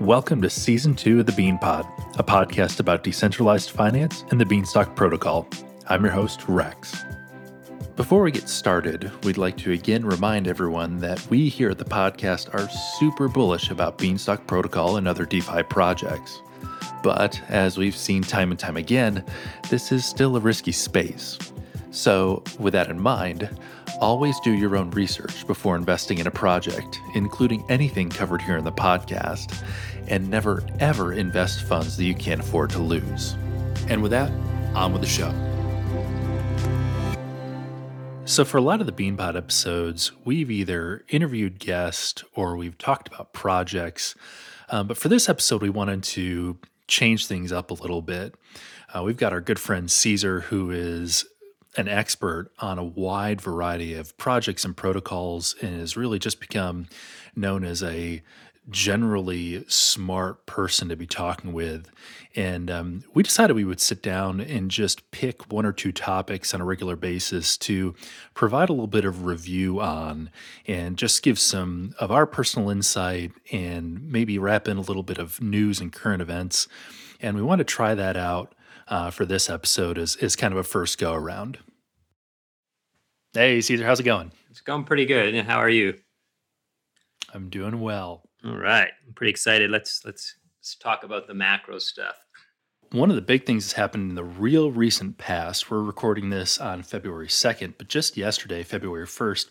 Welcome to Season 2 of the Bean Pod, a podcast about decentralized finance and the Beanstalk Protocol. I'm your host, Rex. Before we get started, we'd like to again remind everyone that we here at the podcast are super bullish about Beanstalk Protocol and other DeFi projects. But as we've seen time and time again, this is still a risky space. So, with that in mind, always do your own research before investing in a project, including anything covered here in the podcast, and never ever invest funds that you can't afford to lose. And with that, on with the show. So, for a lot of the Bean Pod episodes, we've either interviewed guests or we've talked about projects. Um, but for this episode, we wanted to change things up a little bit. Uh, we've got our good friend Ceazor, who is an expert on a wide variety of projects and protocols and has really just become known as a generally smart person to be talking with. And um, we decided we would sit down and just pick one or two topics on a regular basis to provide a little bit of review on and just give some of our personal insight and maybe wrap in a little bit of news and current events. And we want to try that out uh, for this episode as, as kind of a first go around. Hey, Ceazor, how's it going? It's going pretty good. And how are you? I'm doing well. All right. I'm pretty excited. Let's let's let's talk about the macro stuff. One of the big things that's happened in the real recent past, we're recording this on February 2nd, but just yesterday, February 1st,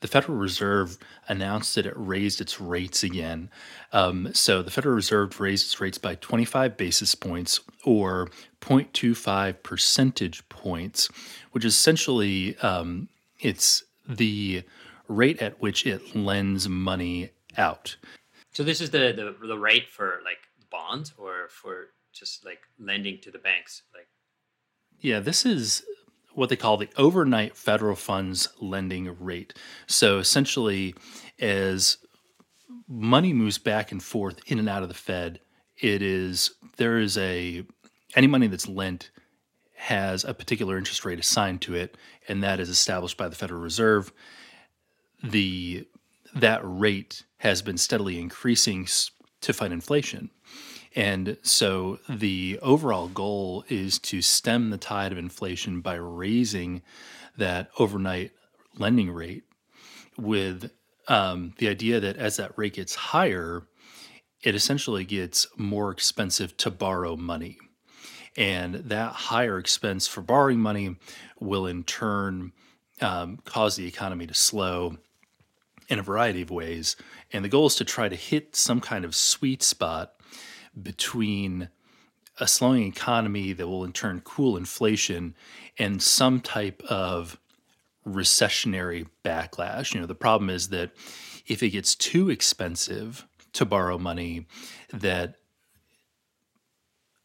the Federal Reserve announced that it raised its rates again. Um, so the Federal Reserve raised its rates by 25 basis points or 0.25 percentage points, which is essentially um, it's the rate at which it lends money out. So this is the the, the rate for like bonds or for just like lending to the banks like Yeah, this is what they call the overnight federal funds lending rate. So essentially as money moves back and forth in and out of the Fed, it is there is a any money that's lent has a particular interest rate assigned to it, and that is established by the Federal Reserve. The that rate has been steadily increasing to fight inflation. And so the overall goal is to stem the tide of inflation by raising that overnight lending rate with um, the idea that as that rate gets higher, it essentially gets more expensive to borrow money. And that higher expense for borrowing money will in turn um, cause the economy to slow in a variety of ways. And the goal is to try to hit some kind of sweet spot between a slowing economy that will in turn cool inflation and some type of recessionary backlash. You know, the problem is that if it gets too expensive to borrow money, that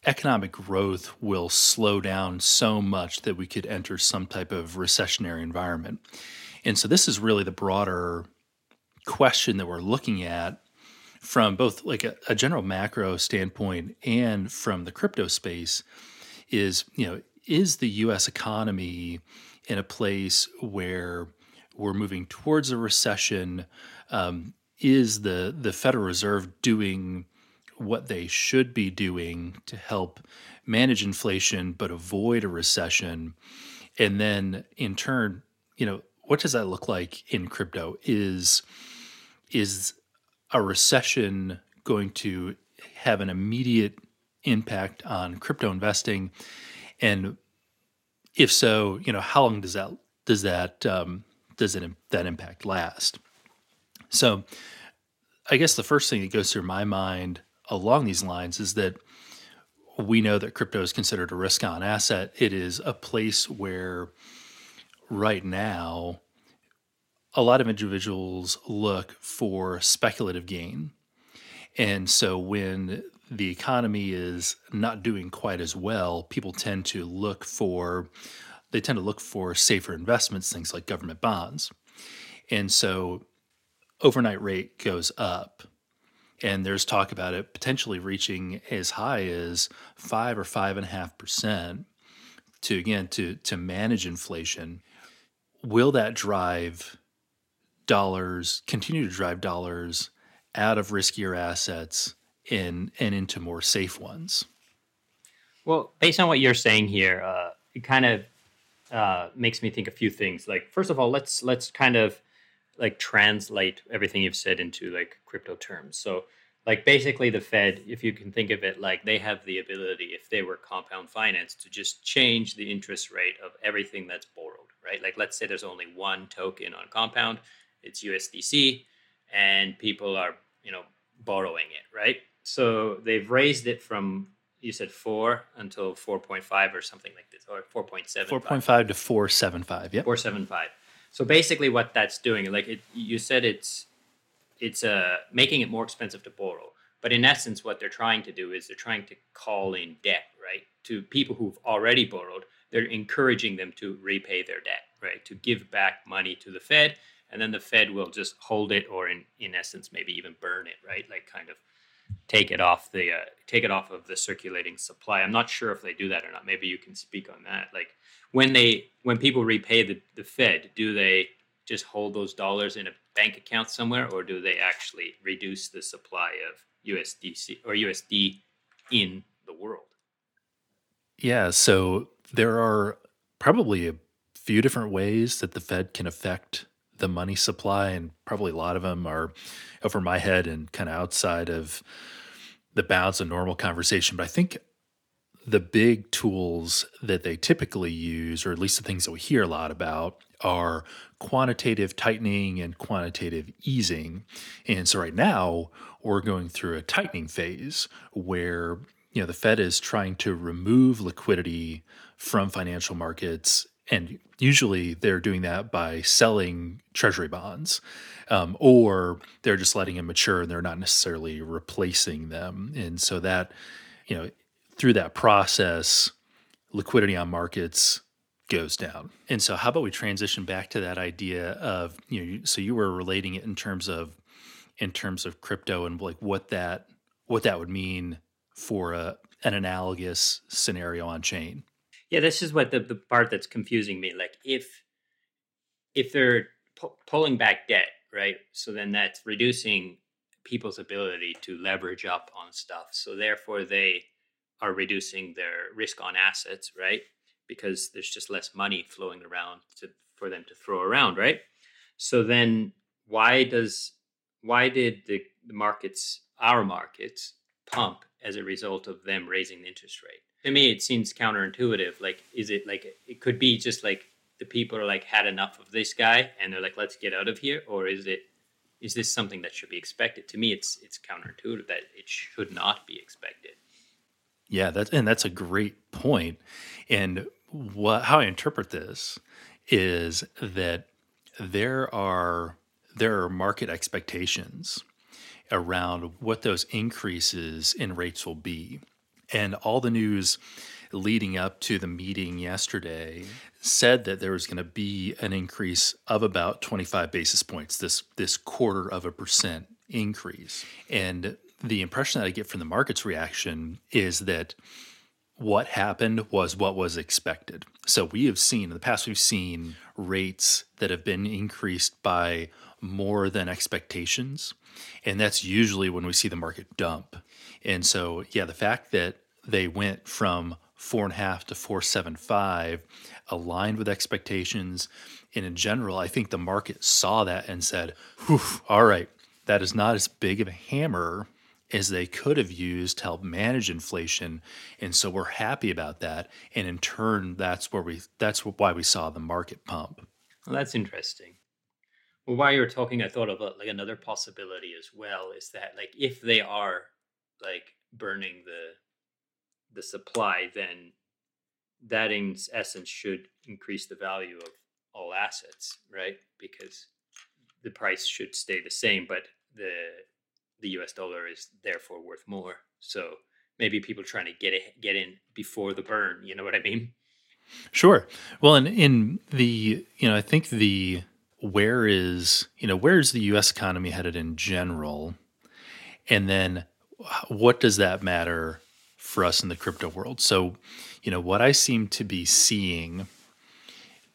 economic growth will slow down so much that we could enter some type of recessionary environment. And so this is really the broader question that we're looking at from both like a, a general macro standpoint and from the crypto space is, you know, is the US economy in a place where we're moving towards a recession? Um, is the the Federal Reserve doing what they should be doing to help manage inflation but avoid a recession? And then in turn, you know, what does that look like in crypto? Is is a recession going to have an immediate impact on crypto investing? And if so, you know, how long does that does that um, does it, that impact last? So, I guess the first thing that goes through my mind along these lines is that we know that crypto is considered a risk on asset. It is a place where right now a lot of individuals look for speculative gain. And so when the economy is not doing quite as well, people tend to look for they tend to look for safer investments, things like government bonds. And so overnight rate goes up. And there's talk about it potentially reaching as high as five or five and a half percent to again to to manage inflation. Will that drive dollars, continue to drive dollars out of riskier assets and and into more safe ones. Well, based on what you're saying here, uh, it kind of uh, makes me think a few things. Like, first of all, let's let's kind of like translate everything you've said into like crypto terms. So, like basically, the Fed, if you can think of it like they have the ability, if they were compound finance, to just change the interest rate of everything that's borrowed, right? Like, let's say there's only one token on compound, it's USDC, and people are you know borrowing it, right? So they've raised it from you said four until 4.5 or something like this, or 4.7. 4.5 to 4.75, yeah. 4.75. So basically, what that's doing, like it, you said, it's it's uh, making it more expensive to borrow. But in essence, what they're trying to do is they're trying to call in debt, right, to people who've already borrowed. They're encouraging them to repay their debt, right, to give back money to the Fed, and then the Fed will just hold it, or in in essence, maybe even burn it, right, like kind of take it off the uh, take it off of the circulating supply. I'm not sure if they do that or not. Maybe you can speak on that. Like when they when people repay the, the Fed, do they just hold those dollars in a bank account somewhere, or do they actually reduce the supply of USDC or USD in the world? Yeah, so there are probably a few different ways that the Fed can affect the money supply, and probably a lot of them are over my head and kind of outside of the bounds of normal conversation. But I think the big tools that they typically use, or at least the things that we hear a lot about, are quantitative tightening and quantitative easing. And so right now, we're going through a tightening phase where you know the Fed is trying to remove liquidity from financial markets and usually they're doing that by selling treasury bonds um, or they're just letting them mature and they're not necessarily replacing them. And so that you know through that process liquidity on markets goes down. And so how about we transition back to that idea of you know so you were relating it in terms of in terms of crypto and like what that what that would mean for a, an analogous scenario on chain yeah, this is what the, the part that's confusing me. Like if if they're pu- pulling back debt, right? So then that's reducing people's ability to leverage up on stuff. So therefore they are reducing their risk on assets, right? Because there's just less money flowing around to for them to throw around, right? So then why does why did the, the markets our markets pump as a result of them raising the interest rate? To me it seems counterintuitive. Like is it like it could be just like the people are like had enough of this guy and they're like let's get out of here or is it is this something that should be expected? To me it's it's counterintuitive that it should not be expected. Yeah that's and that's a great point. And what how i interpret this is that there are there are market expectations around what those increases in rates will be and all the news leading up to the meeting yesterday said that there was going to be an increase of about 25 basis points, this, this quarter of a percent increase. And the impression that I get from the market's reaction is that what happened was what was expected. So we have seen in the past, we've seen rates that have been increased by more than expectations. And that's usually when we see the market dump. And so, yeah, the fact that they went from four and a half to 475 aligned with expectations. And in general, I think the market saw that and said, all right, that is not as big of a hammer as they could have used to help manage inflation. And so we're happy about that. And in turn, that's where we that's why we saw the market pump. Well, that's interesting. Well, while you were talking, I thought of a, like another possibility as well is that like if they are like burning the the supply, then that in essence should increase the value of all assets, right? Because the price should stay the same, but the the U.S. dollar is therefore worth more. So maybe people trying to get it, get in before the burn. You know what I mean? Sure. Well, and in the you know, I think the where is you know where is the U.S. economy headed in general, and then what does that matter for us in the crypto world. So, you know, what I seem to be seeing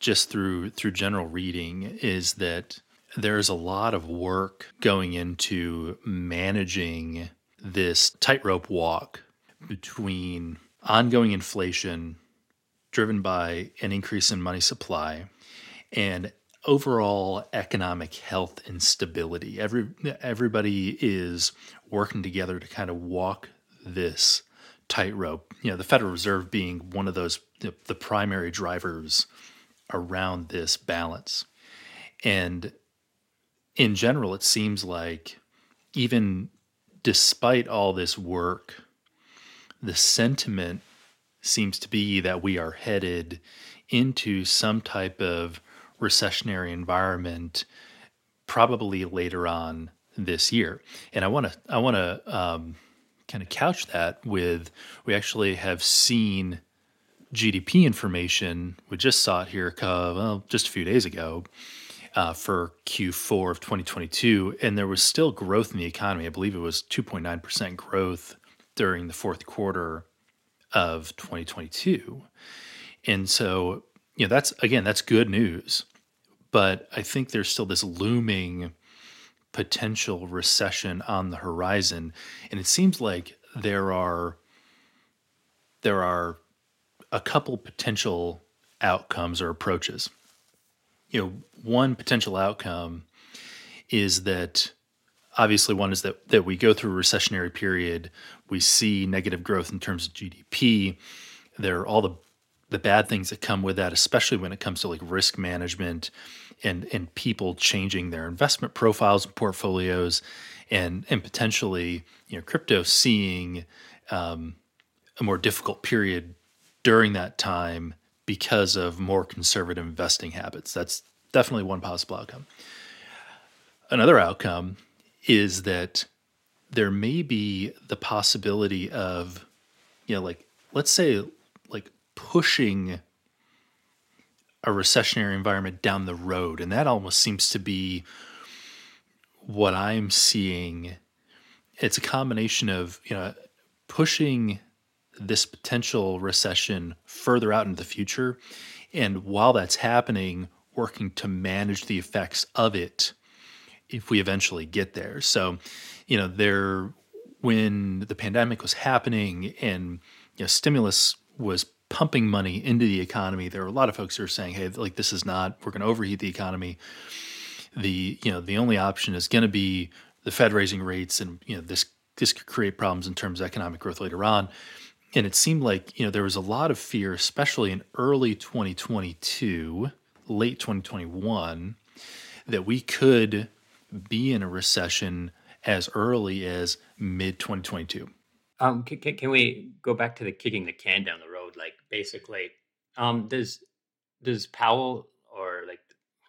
just through through general reading is that there's a lot of work going into managing this tightrope walk between ongoing inflation driven by an increase in money supply and overall economic health and stability. Every everybody is working together to kind of walk this tightrope. You know, the Federal Reserve being one of those the, the primary drivers around this balance. And in general, it seems like even despite all this work, the sentiment seems to be that we are headed into some type of recessionary environment probably later on this year. And I want to I want to um, kind of couch that with we actually have seen GDP information. We just saw it here, uh, well, just a few days ago. Uh, for Q4 of 2022, and there was still growth in the economy. I believe it was 2.9% growth during the fourth quarter of 2022. And so, you know, that's again, that's good news. But I think there's still this looming potential recession on the horizon. And it seems like there are there are a couple potential outcomes or approaches. You know, one potential outcome is that obviously one is that that we go through a recessionary period, we see negative growth in terms of GDP. There are all the the bad things that come with that, especially when it comes to like risk management and and people changing their investment profiles and portfolios, and and potentially you know crypto seeing um, a more difficult period during that time because of more conservative investing habits. That's definitely one possible outcome. Another outcome is that there may be the possibility of, you know, like, let's say, pushing a recessionary environment down the road. And that almost seems to be what I'm seeing. It's a combination of, you know, pushing this potential recession further out into the future. And while that's happening, working to manage the effects of it if we eventually get there. So, you know, there when the pandemic was happening and you know, stimulus was pumping money into the economy, there are a lot of folks who are saying, "Hey, like this is not we're going to overheat the economy." The you know the only option is going to be the Fed raising rates, and you know this this could create problems in terms of economic growth later on. And it seemed like you know there was a lot of fear, especially in early 2022, late 2021, that we could be in a recession as early as mid 2022. Um, can, can we go back to the kicking the can down the? Like basically, um, does does Powell or like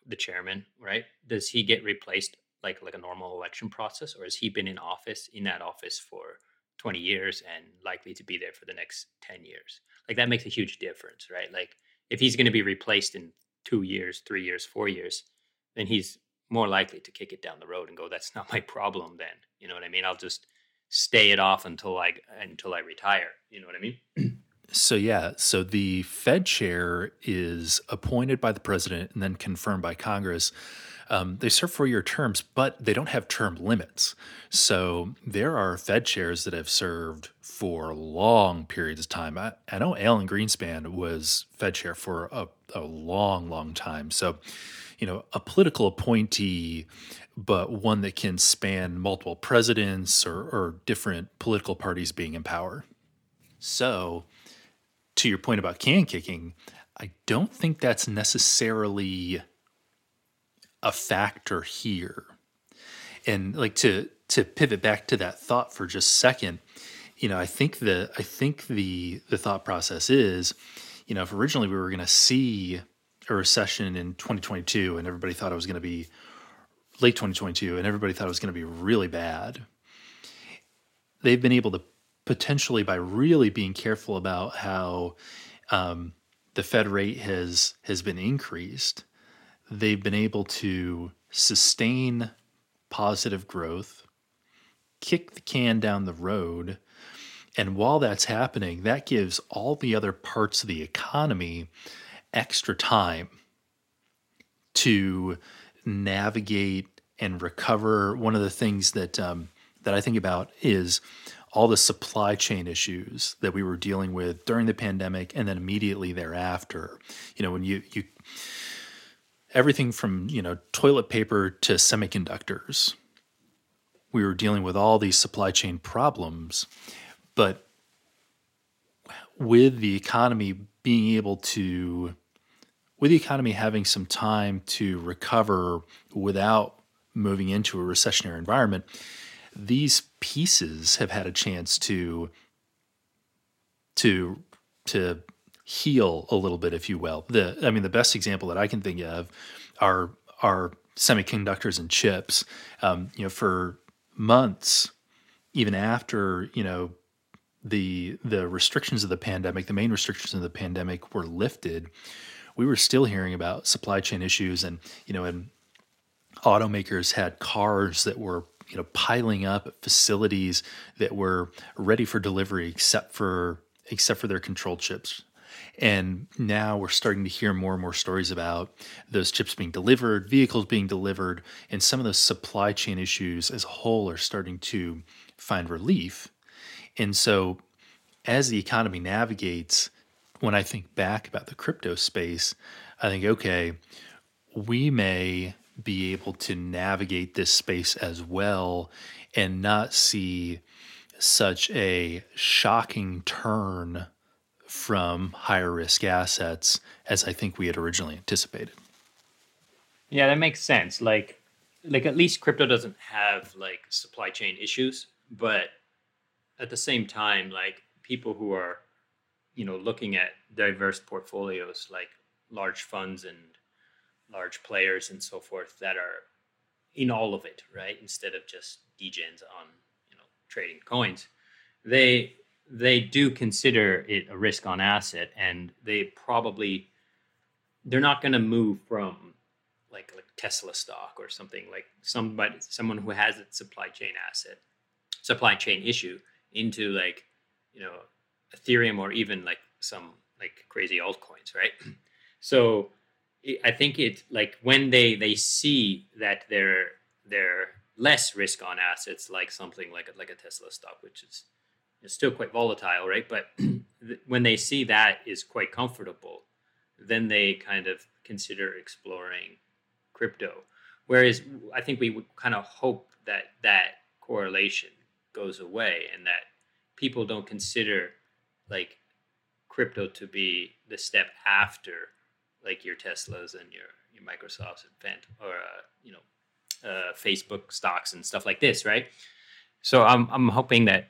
the chairman, right? Does he get replaced like like a normal election process, or has he been in office in that office for 20 years and likely to be there for the next 10 years? Like that makes a huge difference, right? Like if he's going to be replaced in two years, three years, four years, then he's more likely to kick it down the road and go, "That's not my problem." Then you know what I mean? I'll just stay it off until I until I retire. You know what I mean? So yeah, so the Fed chair is appointed by the president and then confirmed by Congress. Um, they serve four-year terms, but they don't have term limits. So there are Fed chairs that have served for long periods of time. I, I know Alan Greenspan was Fed chair for a, a long, long time. So you know, a political appointee, but one that can span multiple presidents or, or different political parties being in power. So, to your point about can kicking, I don't think that's necessarily a factor here. And like to to pivot back to that thought for just a second, you know, I think the I think the the thought process is, you know, if originally we were going to see a recession in 2022 and everybody thought it was going to be late 2022 and everybody thought it was going to be really bad. They've been able to potentially, by really being careful about how um, the Fed rate has has been increased, they've been able to sustain positive growth, kick the can down the road. And while that's happening, that gives all the other parts of the economy extra time to navigate and recover. One of the things that um, that I think about is all the supply chain issues that we were dealing with during the pandemic and then immediately thereafter. You know, when you you everything from, you know, toilet paper to semiconductors. We were dealing with all these supply chain problems, but with the economy being able to with the economy having some time to recover without moving into a recessionary environment, these pieces have had a chance to to to heal a little bit, if you will. The I mean, the best example that I can think of are are semiconductors and chips. Um, you know, for months, even after you know the the restrictions of the pandemic, the main restrictions of the pandemic were lifted, we were still hearing about supply chain issues, and you know, and automakers had cars that were you know piling up facilities that were ready for delivery except for except for their control chips. And now we're starting to hear more and more stories about those chips being delivered vehicles being delivered and some of those supply chain issues as a whole are starting to find relief. And so as the economy navigates when i think back about the crypto space i think okay we may be able to navigate this space as well and not see such a shocking turn from higher risk assets as I think we had originally anticipated. Yeah, that makes sense. Like like at least crypto doesn't have like supply chain issues, but at the same time like people who are you know looking at diverse portfolios like large funds and large players and so forth that are in all of it, right? Instead of just degens on you know trading coins, they they do consider it a risk on asset, and they probably they're not going to move from like like Tesla stock or something like somebody someone who has a supply chain asset supply chain issue into like you know Ethereum or even like some like crazy altcoins, right? So I think it like when they they see that they're they're less risk on assets like something like a, like a Tesla stock, which is, is still quite volatile, right? But when they see that is quite comfortable, then they kind of consider exploring crypto. Whereas I think we would kind of hope that that correlation goes away and that people don't consider like crypto to be the step after like your Teslas and your your Microsofts and Fent or uh, you know uh, Facebook stocks and stuff like this, right? So I'm I'm hoping that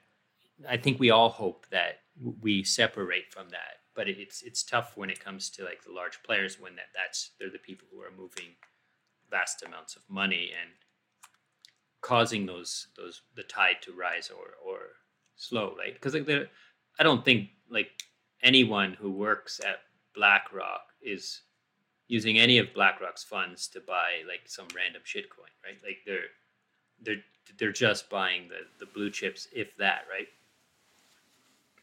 I think we all hope that we separate from that, but it's it's tough when it comes to like the large players when that that's they're the people who are moving vast amounts of money and causing those those the tide to rise or or slow, right? Because like the I don't think like anyone who works at BlackRock is using any of BlackRock's funds to buy like some random shitcoin, right? Like they're they're they're just buying the the blue chips, if that, right?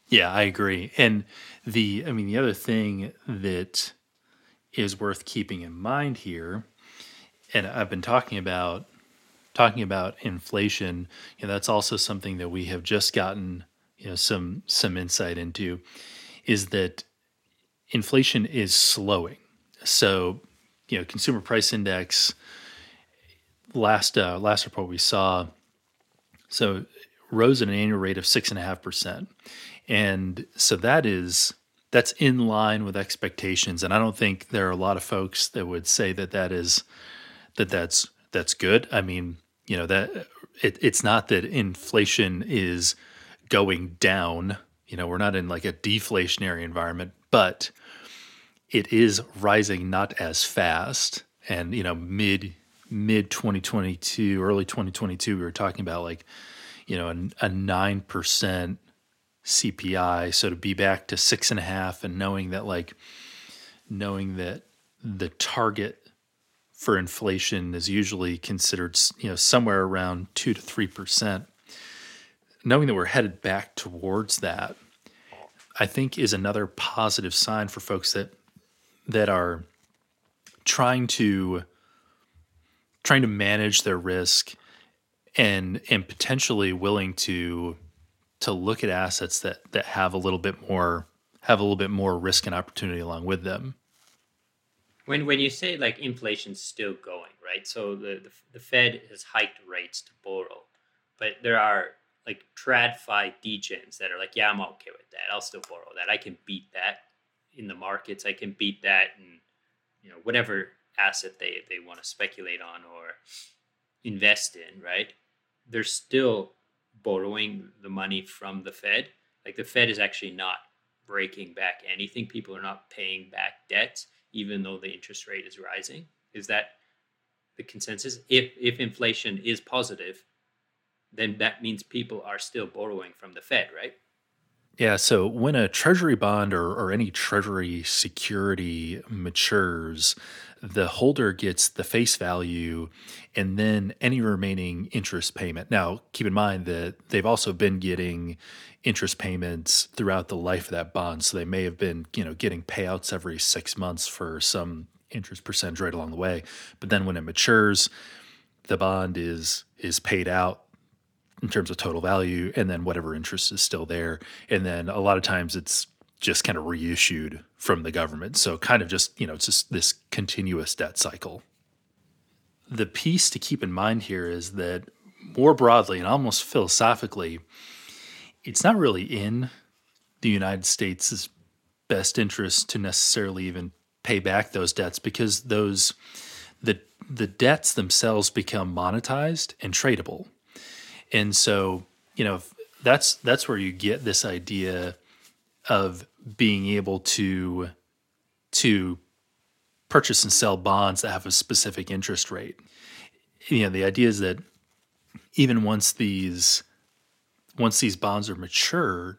Yeah, I agree. And the I mean the other thing that is worth keeping in mind here, and I've been talking about talking about inflation, you know, that's also something that we have just gotten, you know, some some insight into, is that inflation is slowing. So, you know, consumer price index last uh, last report we saw so rose at an annual rate of six and a half percent, and so that is that's in line with expectations. And I don't think there are a lot of folks that would say that that is that that's that's good. I mean, you know that it, it's not that inflation is going down. You know, we're not in like a deflationary environment, but it is rising not as fast. And you know, mid mid 2022, early 2022, we were talking about like you know a nine percent CPI. So to be back to six and a half, and knowing that like knowing that the target for inflation is usually considered you know somewhere around two to three percent. Knowing that we're headed back towards that, I think is another positive sign for folks that that are trying to trying to manage their risk and and potentially willing to to look at assets that that have a little bit more have a little bit more risk and opportunity along with them. When when you say like inflation's still going, right? So the the, the Fed has hiked rates to borrow, but there are like TradFi degens that are like, yeah, I'm okay with that. I'll still borrow that. I can beat that in the markets. I can beat that in you know whatever asset they they want to speculate on or invest in, right? They're still borrowing the money from the Fed. Like the Fed is actually not breaking back anything. People are not paying back debts, even though the interest rate is rising. Is that the consensus? If if inflation is positive, then that means people are still borrowing from the Fed, right? Yeah. So when a treasury bond or, or any treasury security matures, the holder gets the face value and then any remaining interest payment. Now, keep in mind that they've also been getting interest payments throughout the life of that bond. So they may have been, you know, getting payouts every six months for some interest percentage right along the way. But then when it matures, the bond is is paid out in terms of total value and then whatever interest is still there. And then a lot of times it's just kind of reissued from the government. So kind of just you know it's just this continuous debt cycle. The piece to keep in mind here is that more broadly and almost philosophically it's not really in the united states' best interest to necessarily even pay back those debts because those the the debts themselves become monetized and tradable and so, you know, that's that's where you get this idea of being able to to purchase and sell bonds that have a specific interest rate. You know, the idea is that even once these once these bonds are mature,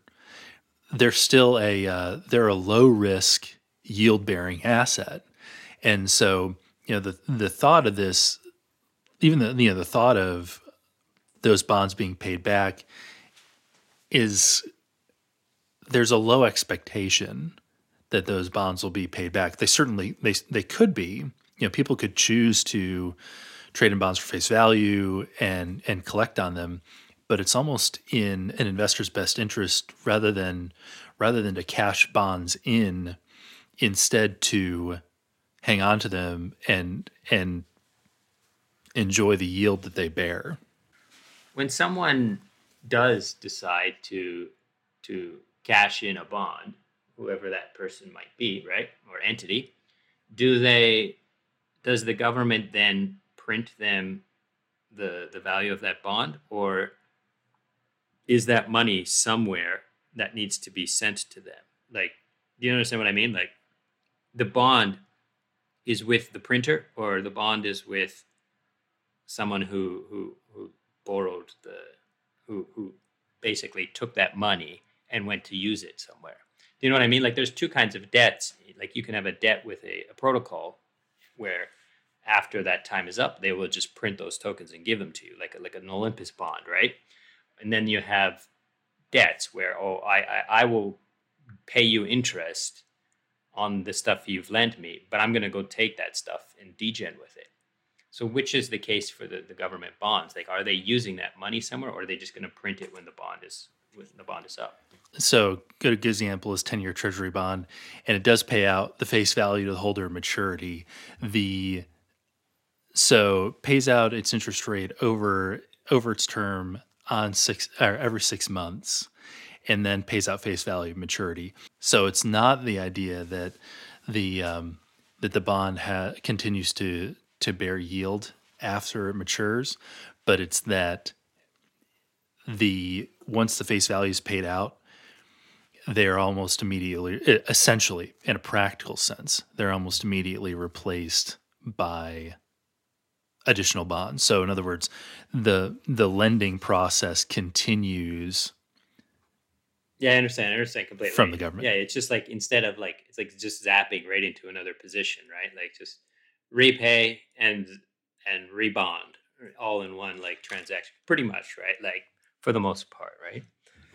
they're still a uh, they're a low risk yield bearing asset, and so you know the the thought of this, even the you know the thought of those bonds being paid back is there's a low expectation that those bonds will be paid back. They certainly they they could be. You know, people could choose to trade in bonds for face value and and collect on them, but it's almost in an investor's best interest rather than rather than to cash bonds in, instead to hang on to them and and enjoy the yield that they bear when someone does decide to to cash in a bond, whoever that person might be, right, or entity, do they does the government then print them the the value of that bond, or is that money somewhere that needs to be sent to them? Like, do you understand what I mean? Like, the bond is with the printer, or the bond is with someone who who borrowed the who who basically took that money and went to use it somewhere. Do you know what I mean? Like there's two kinds of debts. Like you can have a debt with a, a protocol where after that time is up, they will just print those tokens and give them to you, like a, like an Olympus bond, right? And then you have debts where oh I, I, I will pay you interest on the stuff you've lent me, but I'm gonna go take that stuff and degen with it. So which is the case for the, the government bonds? Like, are they using that money somewhere, or are they just going to print it when the bond is when the bond is up? So, good, example is ten year Treasury bond, and it does pay out the face value to the holder maturity. The so pays out its interest rate over over its term on six or every six months, and then pays out face value maturity. So it's not the idea that the um, that the bond ha- continues to to bear yield after it matures, but it's that the once the face value is paid out, they're almost immediately, essentially, in a practical sense, they're almost immediately replaced by additional bonds. So, in other words, the the lending process continues. Yeah, I understand. I understand completely from the government. Yeah, it's just like instead of like it's like just zapping right into another position, right? Like just repay and and rebond all in one like transaction pretty much right? Like for the most part right?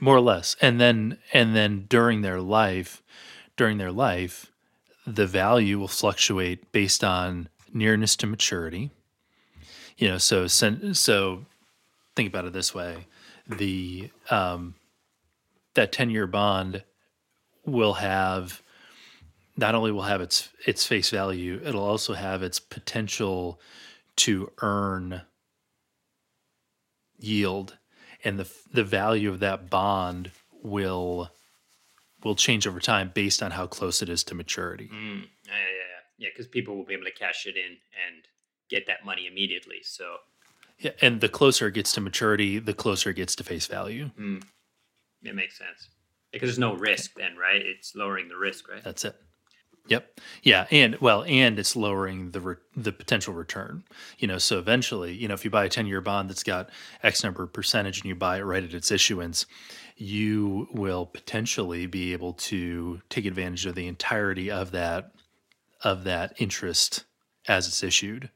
More or less. And then and then during their life during their life the value will fluctuate based on nearness to maturity. You know so so think about it this way: the um, that ten year bond will have not only will have its its face value, it'll also have its potential to earn yield, and the the value of that bond will will change over time based on how close it is to maturity. Mm, yeah, yeah, yeah, yeah. Because people will be able to cash it in and get that money immediately. So Yeah, and the closer it gets to maturity, the closer it gets to face value. mm, it makes sense because there's no risk then, right? It's lowering the risk, right? That's it. Yep. Yeah, and well, and it's lowering the re- the potential return. You know, so eventually, you know, if you buy a ten year bond that's got X number of percentage and you buy it right at its issuance, you will potentially be able to take advantage of the entirety of that of that interest as it's issued.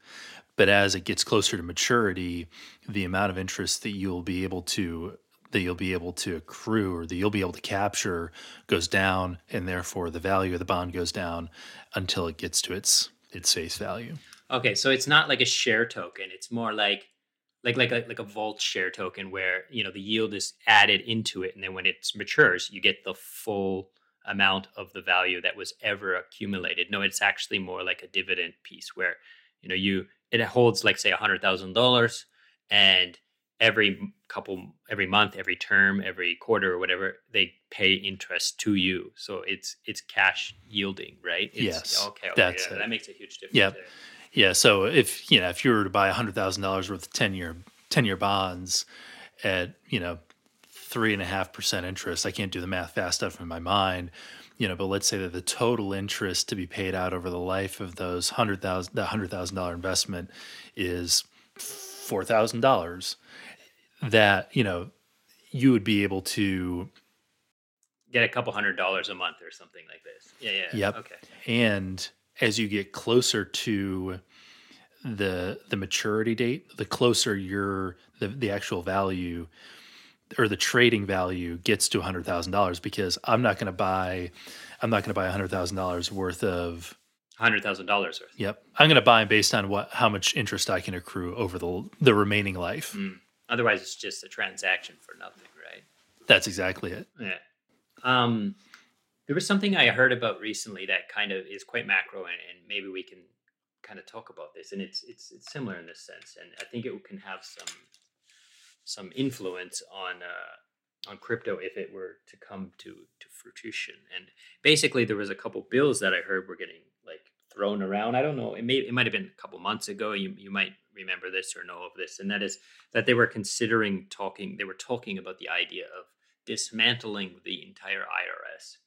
But as it gets closer to maturity, the amount of interest that you'll be able to that you'll be able to accrue or that you'll be able to capture goes down and therefore the value of the bond goes down until it gets to its its face value. Okay, so it's not like a share token. It's more like like like a like a vault share token where you know the yield is added into it, and then when it matures, you get the full amount of the value that was ever accumulated. No, it's actually more like a dividend piece where you know you it holds like say a hundred thousand dollars, and every couple every month, every term, every quarter or whatever, they pay interest to you. So it's it's cash yielding, right? It's, Yes, Okay. okay that's yeah, it. that makes a huge difference. There. Yeah, so if you know if you were to buy hundred thousand dollars worth of ten year ten year bonds at you know three and a half percent interest, I can't do the math fast enough in my mind, you know, but let's say that the total interest to be paid out over the life of those hundred thousand that hundred thousand dollar investment is four thousand dollars. That you know you would be able to get a couple hundred dollars a month or something like this. Yeah, yeah. Yep. Okay. and as you get closer to the the maturity date the closer your the, the actual value or the trading value gets to $100000 because i'm not going to buy i'm not going to buy $100000 worth of Hundred thousand dollars worth. yep i'm going to buy 'em based on what how much interest i can accrue over the the remaining life Mm. Otherwise, it's just a transaction for nothing, right? that's exactly it Yeah. Um, there was something I heard about recently that kind of is quite macro, and, and maybe we can kind of talk about this. And it's it's it's similar in this sense, and I think it can have some some influence on uh, on crypto if it were to come to to fruition. And basically, there was a couple bills that I heard were getting like thrown around. I don't know. It may it might have been a couple months ago. You you might remember this or know of this, and that is that they were considering talking. They were talking about the idea of dismantling the entire IRS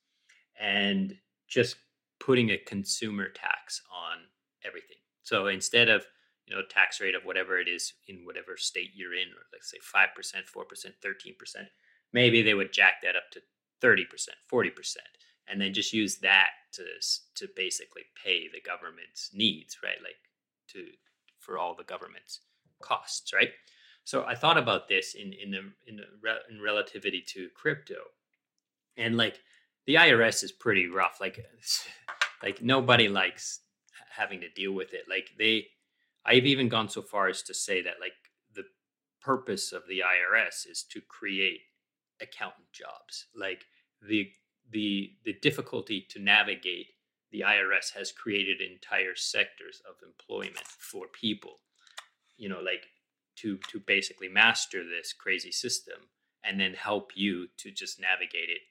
and just putting a consumer tax on everything. So instead of you know tax rate of whatever it is in whatever state you're in, or let's say five percent, four percent, thirteen percent, maybe they would jack that up to thirty percent, forty percent, and then just use that to to basically pay the government's needs, right? Like to for all the government's costs, right? So I thought about this in in the in the re- in relativity to crypto, and like the IRS is pretty rough. Like like nobody likes having to deal with it. Like they, I've even gone so far as to say that like the purpose of the IRS is to create accountant jobs. Like the the the difficulty to navigate the IRS has created entire sectors of employment for people. You know, like to to basically master this crazy system and then help you to just navigate it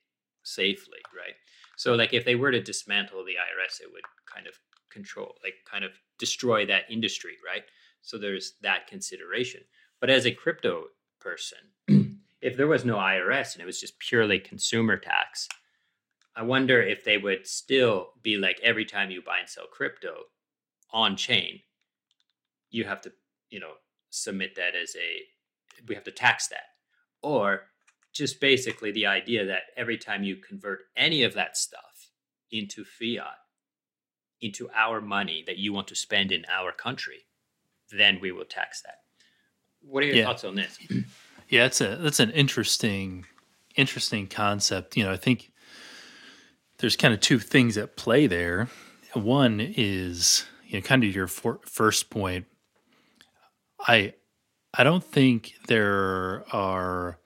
safely, right? So like if they were to dismantle the IRS, it would kind of control, like kind of destroy that industry, right? So there's that consideration. But as a crypto person, if there was no IRS and it was just purely consumer tax, I wonder if they would still be like every time you buy and sell crypto on chain, you have to, you know, submit that as a we have to tax that. Or just basically the idea that every time you convert any of that stuff into fiat, into our money that you want to spend in our country, then we will tax that. What are your Yeah. thoughts on this? Yeah, it's a that's an interesting interesting concept. You know, I think there's kind of two things at play there. One is, you know, kind of your for, first point. I I don't think there are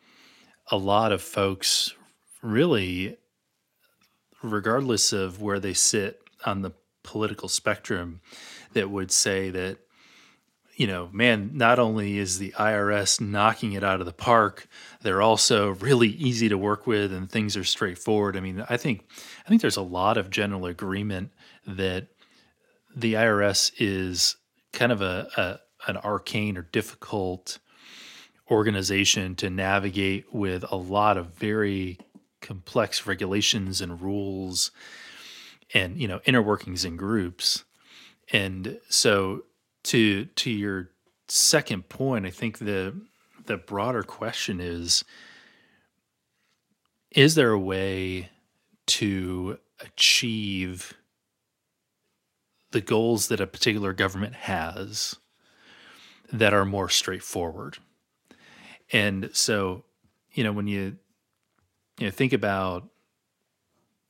a lot of folks really regardless of where they sit on the political spectrum that would say that you know, man, not only is the IRS knocking it out of the park, they're also really easy to work with and things are straightforward. I mean, I think I think there's a lot of general agreement that the IRS is kind of a, a an arcane or difficult organization to navigate with a lot of very complex regulations and rules and you know inner workings and groups and so to to your second point i think the the broader question is is there a way to achieve the goals that a particular government has that are more straightforward? And so you know when you you know think about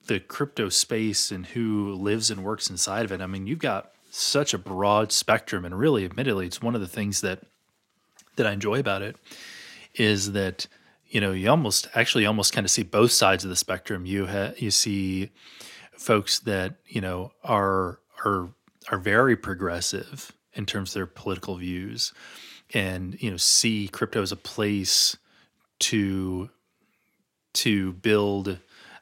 the crypto space and who lives and works inside of it i mean you've got such a broad spectrum and really admittedly it's one of the things that that i enjoy about it is that you know you almost actually almost kind of see both sides of the spectrum. You ha- you see folks that you know are are are very progressive in terms of their political views and you know see crypto as a place to to build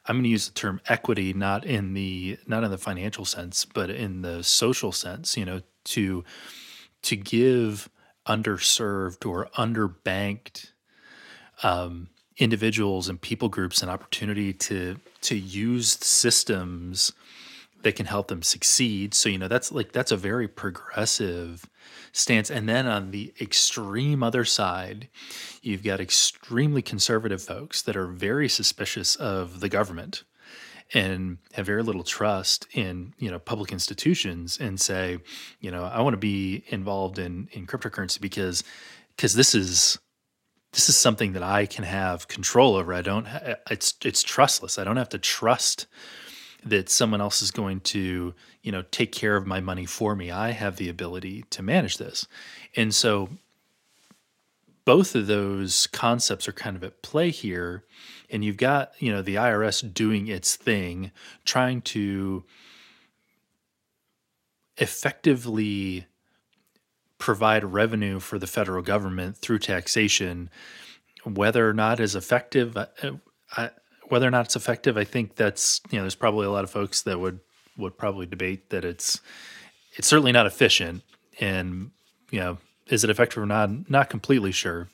i'm going to use the term equity not in the not in the financial sense but in the social sense you know to to give underserved or underbanked um, individuals and people groups an opportunity to to use systems that can help them succeed. So you know that's like that's a very progressive stance. And then on the extreme other side, you've got extremely conservative folks that are very suspicious of the government and have very little trust in you know public institutions and say you know i want to be involved in in cryptocurrency because because this is this is something that i can have control over. I don't it's it's trustless. I don't have to trust that someone else is going to, you know, take care of my money for me. I have the ability to manage this. And so both of those concepts are kind of at play here. And you've got, you know, the IRS doing its thing, trying to effectively provide revenue for the federal government through taxation, whether or not is effective. I, I, whether or not it's effective, I think that's you know there's probably a lot of folks that would would probably debate that it's it's certainly not efficient, and you know is it effective or not? Not completely sure,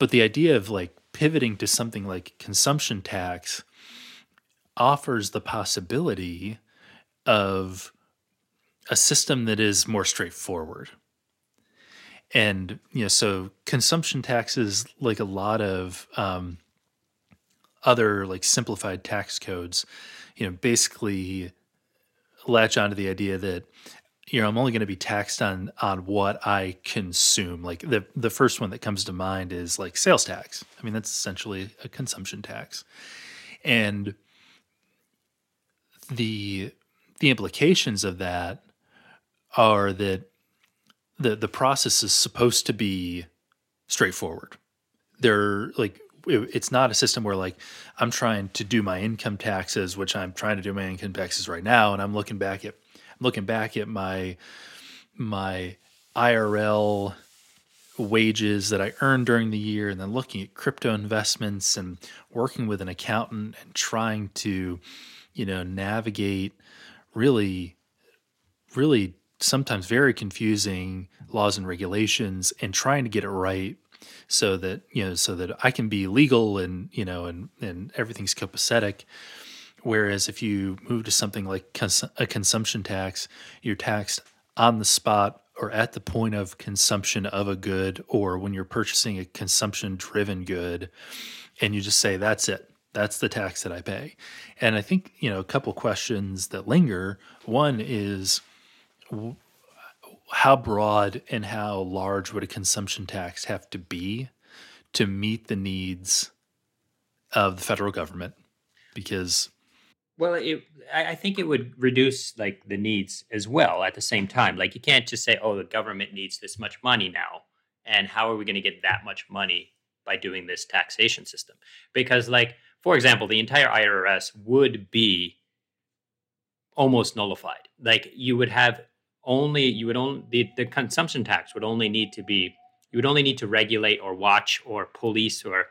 but the idea of like pivoting to something like consumption tax offers the possibility of a system that is more straightforward. And you know, so consumption taxes, like a lot of um, other like simplified tax codes, you know, basically latch onto the idea that you know I'm only going to be taxed on on what I consume. Like the the first one that comes to mind is like sales tax. I mean that's essentially a consumption tax, and the the implications of that are that the the process is supposed to be straightforward. They're like it's not a system where like I'm trying to do my income taxes, which I'm trying to do my income taxes right now, and I'm looking back at I'm looking back at my my IRL wages that I earned during the year, and then looking at crypto investments and working with an accountant and trying to, you know, navigate really, really sometimes very confusing laws and regulations and trying to get it right so that you know so that I can be legal and you know and and everything's copacetic. Whereas if you move to something like cons- a consumption tax, you're taxed on the spot or at the point of consumption of a good or when you're purchasing a consumption driven good and you just say that's it. That's the tax that i pay. And i think you know a couple questions that linger. One is how broad and how large would a consumption tax have to be to meet the needs of the federal government? Because well, it, I think it would reduce like the needs as well at the same time. Like you can't just say, "Oh, the government needs this much money now," and how are we going to get that much money by doing this taxation system because like for example the entire irs would be almost nullified like you would have only you would only the, the consumption tax would only need to be you would only need to regulate or watch or police or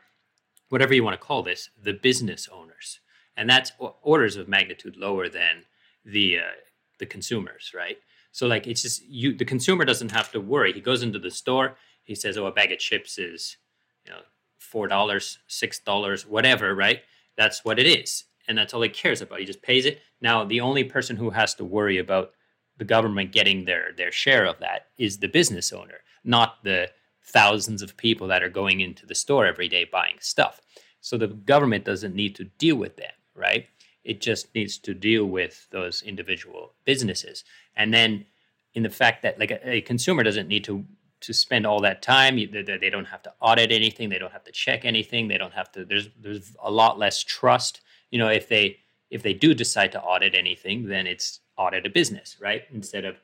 whatever you want to call this the business owners. And that's orders of magnitude lower than the uh, the consumers right? So like it's just you the consumer doesn't have to worry. He goes into the store he says oh a bag of chips is you know four dollars six dollars whatever right? That's what it is and that's all he cares about. He just pays it. Now the only person who has to worry about the government getting their their share of that is the business owner not the thousands of people that are going into the store every day buying stuff. So the government doesn't need to deal with them right? It just needs to deal with those individual businesses. And then in the fact that like a, a consumer doesn't need to to spend all that time they, they don't have to audit anything they don't have to check anything they don't have to there's there's a lot less trust. You know if they if they do decide to audit anything then it's audit a business right? Instead of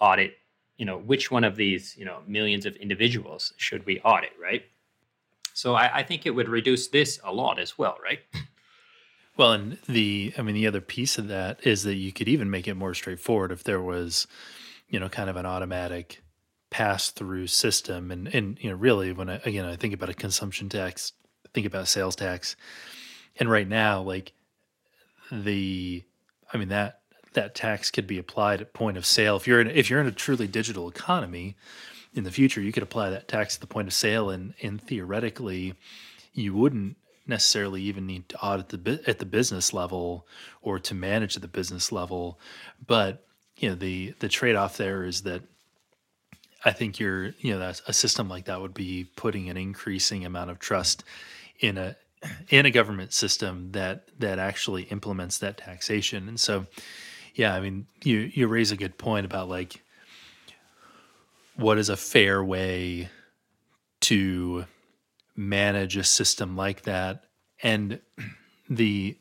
audit you know which one of these you know millions of individuals should we audit right? So I, I think it would reduce this a lot as well right? Well and the i mean the other piece of that is that you could even make it more straightforward if there was you know kind of an automatic pass through system. And and you know really when I again I think about a consumption tax think about sales tax. And right now like the I mean that that tax could be applied at point of sale if you're in if you're in a truly digital economy in the future you could apply that tax at the point of sale and and theoretically you wouldn't necessarily even need to audit the at the business level or to manage at the business level but you know the the trade off there is that I think you're, you know, a system like that would be putting an increasing amount of trust in a in a government system that that actually implements that taxation. And so, yeah, I mean, you you raise a good point about like what is a fair way to manage a system like that, and the,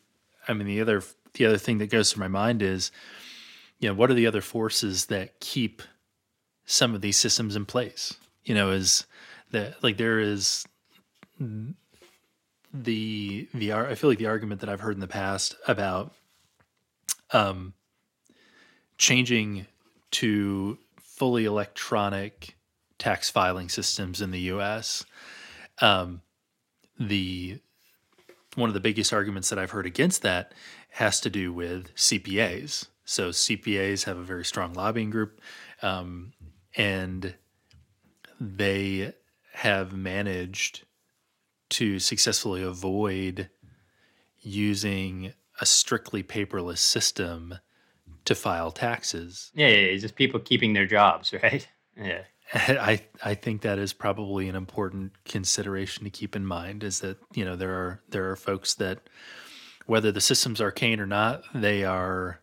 I mean, the other the other thing that goes through my mind is, you know, what are the other forces that keep some of these systems in place. You know, is that like there is the the I feel like the argument that I've heard in the past about um changing to fully electronic tax filing systems in the US um the one of the biggest arguments that I've heard against that has to do with CPAs. So CPAs have a very strong lobbying group. Um, and they have managed to successfully avoid using a strictly paperless system to file taxes. Yeah, yeah, yeah, just people keeping their jobs, right? Yeah. I I think that is probably an important consideration to keep in mind is that, you know, there are there are folks that whether the system's arcane or not, they are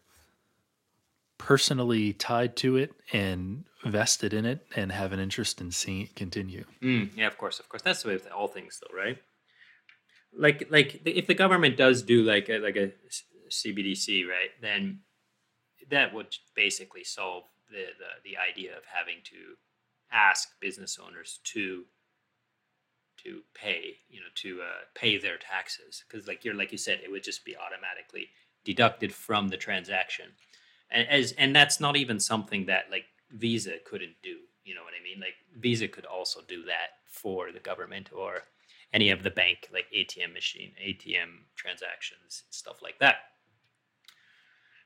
personally tied to it and vested in it and have an interest in seeing it continue. Mm, yeah, of course, of course. That's the way with all things, though, right? Like, like if the government does do like a, like a CBDC, right, then that would basically solve the, the the idea of having to ask business owners to to pay, you know, to uh, pay their taxes because, like you're like you said, it would just be automatically deducted from the transaction and as and that's not even something that like Visa couldn't do. You know what I mean? Like Visa could also do that for the government or any of the bank like ATM machine, ATM transactions, stuff like that.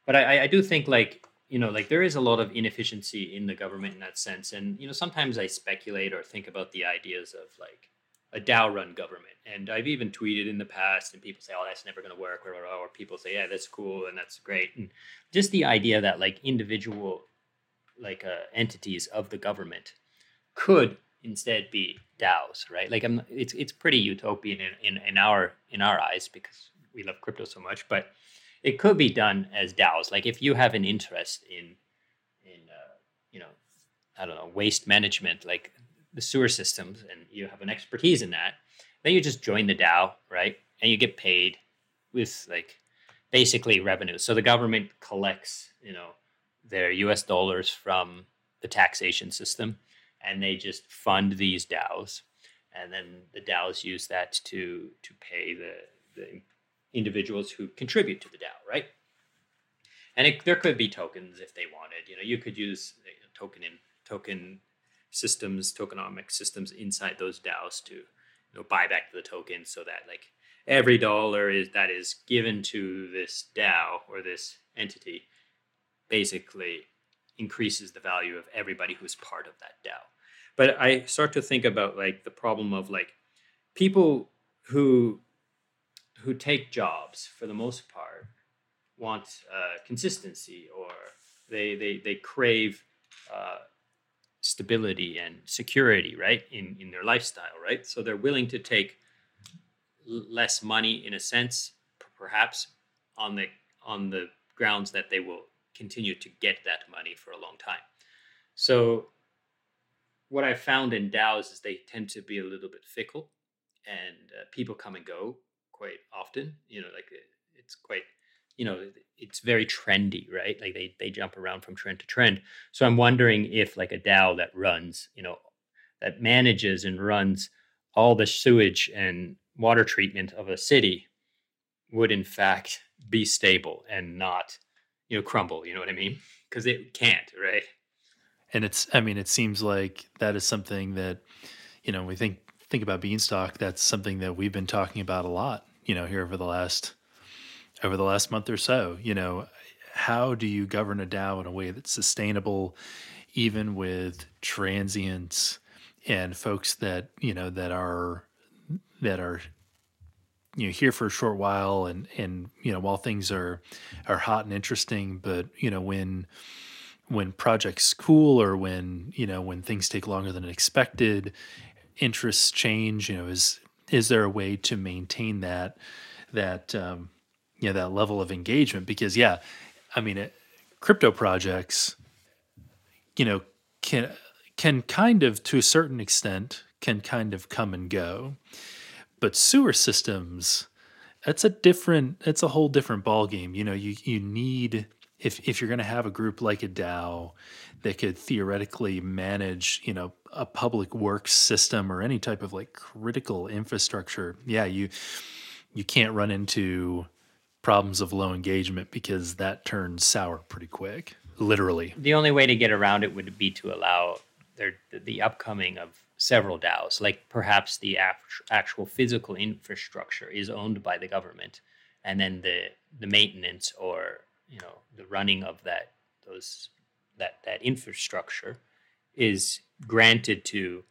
But I, I do think like you know like there is a lot of inefficiency in the government in that sense, and you know sometimes I speculate or think about the ideas of like a DAO run government. And I've even tweeted in the past, and people say, "Oh, that's never going to work," or, people say, "Yeah, that's cool and that's great." And just the idea that like individual like uh, entities of the government could instead be DAOs, right? Like I'm, it's it's pretty utopian in, in, in our in our eyes because we love crypto so much, but it could be done as DAOs. Like if you have an interest in in uh, you know I don't know waste management, like the sewer systems and you have an expertise in that, then you just join the DAO, right? And you get paid with like basically revenue. So the government collects, you know, their US dollars from the taxation system and they just fund these DAOs, and then the DAOs use that to to pay the the individuals who contribute to the DAO, right? And it, there could be tokens if they wanted. You know, you could use token in token systems, tokenomic systems inside those DAOs to you know buy back the token so that like every dollar is that is given to this DAO or this entity basically increases the value of everybody who's part of that DAO. But I start to think about like the problem of like people who who take jobs for the most part want uh, consistency or they they they crave uh, stability and security right in in their lifestyle right? So they're willing to take less money in a sense perhaps on the on the grounds that they will continue to get that money for a long time. So what i found in daos is they tend to be a little bit fickle and uh, people come and go quite often you know like it's quite you know it's very trendy right? Like they they jump around from trend to trend. So i'm wondering if like a dao that runs you know that manages and runs all the sewage and water treatment of a city would in fact be stable and not you know crumble you know what i mean? Because it can't right? And it's i mean it seems like that is something that you know we think think about beanstalk that's something that we've been talking about a lot you know here over the last over the last month or so. You know, how do you govern a DAO in a way that's sustainable, even with transients and folks that you know that are that are you know here for a short while and and you know while things are are hot and interesting but you know when when projects cool or when you know when things take longer than expected interests change you know is is there a way to maintain that that um, you know that level of engagement? Because yeah i mean it, crypto projects you know can can kind of to a certain extent can kind of come and go. But sewer systems that's a different it's a whole different ball game you know you you need if if you're going to have a group like a DAO that could theoretically manage, you know, a public works system or any type of like critical infrastructure, yeah, you you can't run into problems of low engagement because that turns sour pretty quick, literally. The only way to get around it would be to allow their, the upcoming of several DAOs, like perhaps the actual physical infrastructure is owned by the government, and then the the maintenance or you know the running of that those that that infrastructure is granted to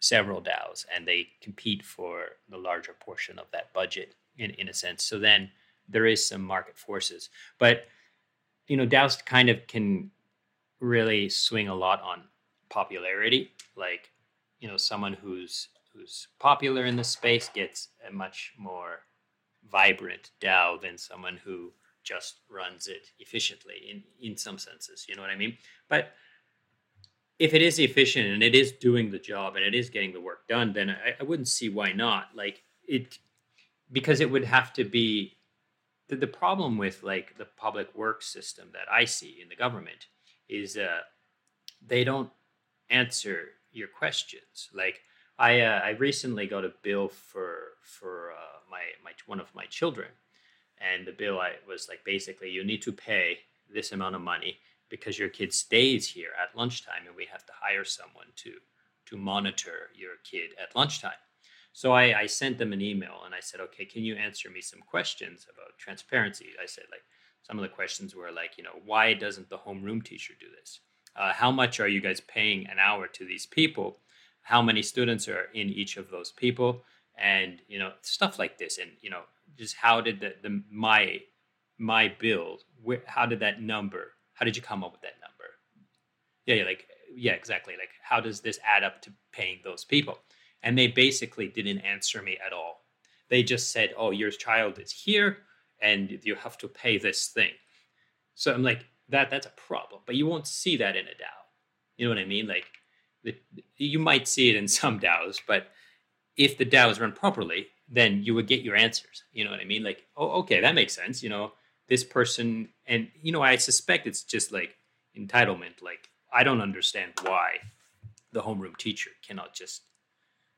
several DAOs, and they compete for the larger portion of that budget in in a sense. So then there is some market forces, but you know, DAOs kind of can really swing a lot on popularity. Like, you know, someone who's who's popular in the space gets a much more vibrant DAO than someone who just runs it efficiently in in some senses. You know what I mean? But if it is efficient and it is doing the job and it is getting the work done, then I, I wouldn't see why not. Like it, because it would have to be the, the problem with like the public works system that I see in the government is uh, they don't answer your questions. Like I, uh, I recently got a bill for for uh, my my one of my children, and the bill I was like basically you need to pay this amount of money because your kid stays here at lunchtime, and we have to hire someone to to monitor your kid at lunchtime. So I, I sent them an email and I said, okay, can you answer me some questions about transparency? I said, like, some of the questions were like, you know, why doesn't the homeroom teacher do this? Uh, how much are you guys paying an hour to these people? How many students are in each of those people? And you know, stuff like this. And you know, just how did the, the my my bill? Where, how did that number? How did you come up with that number? Yeah, yeah, like yeah, exactly. Like, how does this add up to paying those people? And they basically didn't answer me at all. They just said, oh, your child is here and you have to pay this thing. So I'm like, that that's a problem. But you won't see that in a DAO. You know what I mean? Like, the, you might see it in some DAOs, but if the DAO is run properly, then you would get your answers. You know what I mean? Like, oh, okay, that makes sense. You know, this person, and you know, I suspect it's just like entitlement. Like, I don't understand why the homeroom teacher cannot just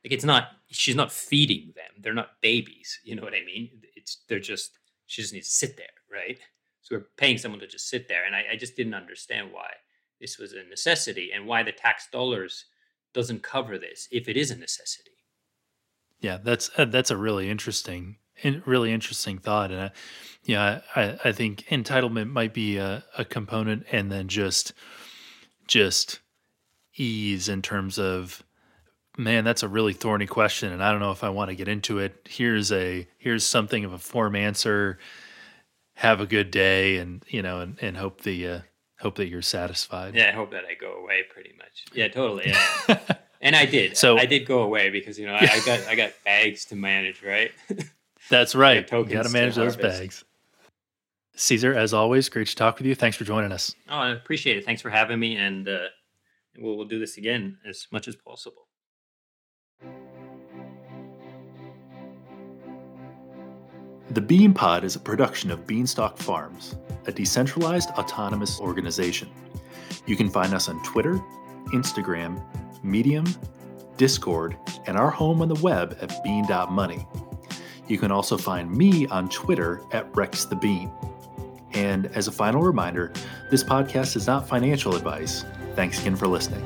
like it's not she's not feeding them. They're not babies. You know what I mean? It's they're just she just needs to sit there, right? So we're paying someone to just sit there, and I, I just didn't understand why this was a necessity and why the tax dollars doesn't cover this if it is a necessity. Yeah, that's uh, that's a really interesting, really interesting thought, and uh, yeah, I, I think entitlement might be a, a component, and then just just ease in terms of man that's a really thorny question and i don't know if i want to get into it. Here's a here's something of a form answer. Have a good day and you know and, and hope the uh, hope that you're satisfied. Yeah i hope that i go away pretty much. Yeah totally yeah. and i did. So i did go away because you know I, I got i got bags to manage right? That's right. You got to manage those bags. Ceazor as always great to talk with you. Thanks for joining us. Oh i appreciate it. Thanks for having me and uh, we'll, we'll do this again as much as possible. The Bean Pod is a production of Beanstalk Farms, a decentralized autonomous organization. You can find us on Twitter, Instagram, Medium, Discord, and our home on the web at bean.money. You can also find me on Twitter at Rex the Bean. And as a final reminder, this podcast is not financial advice. Thanks again for listening.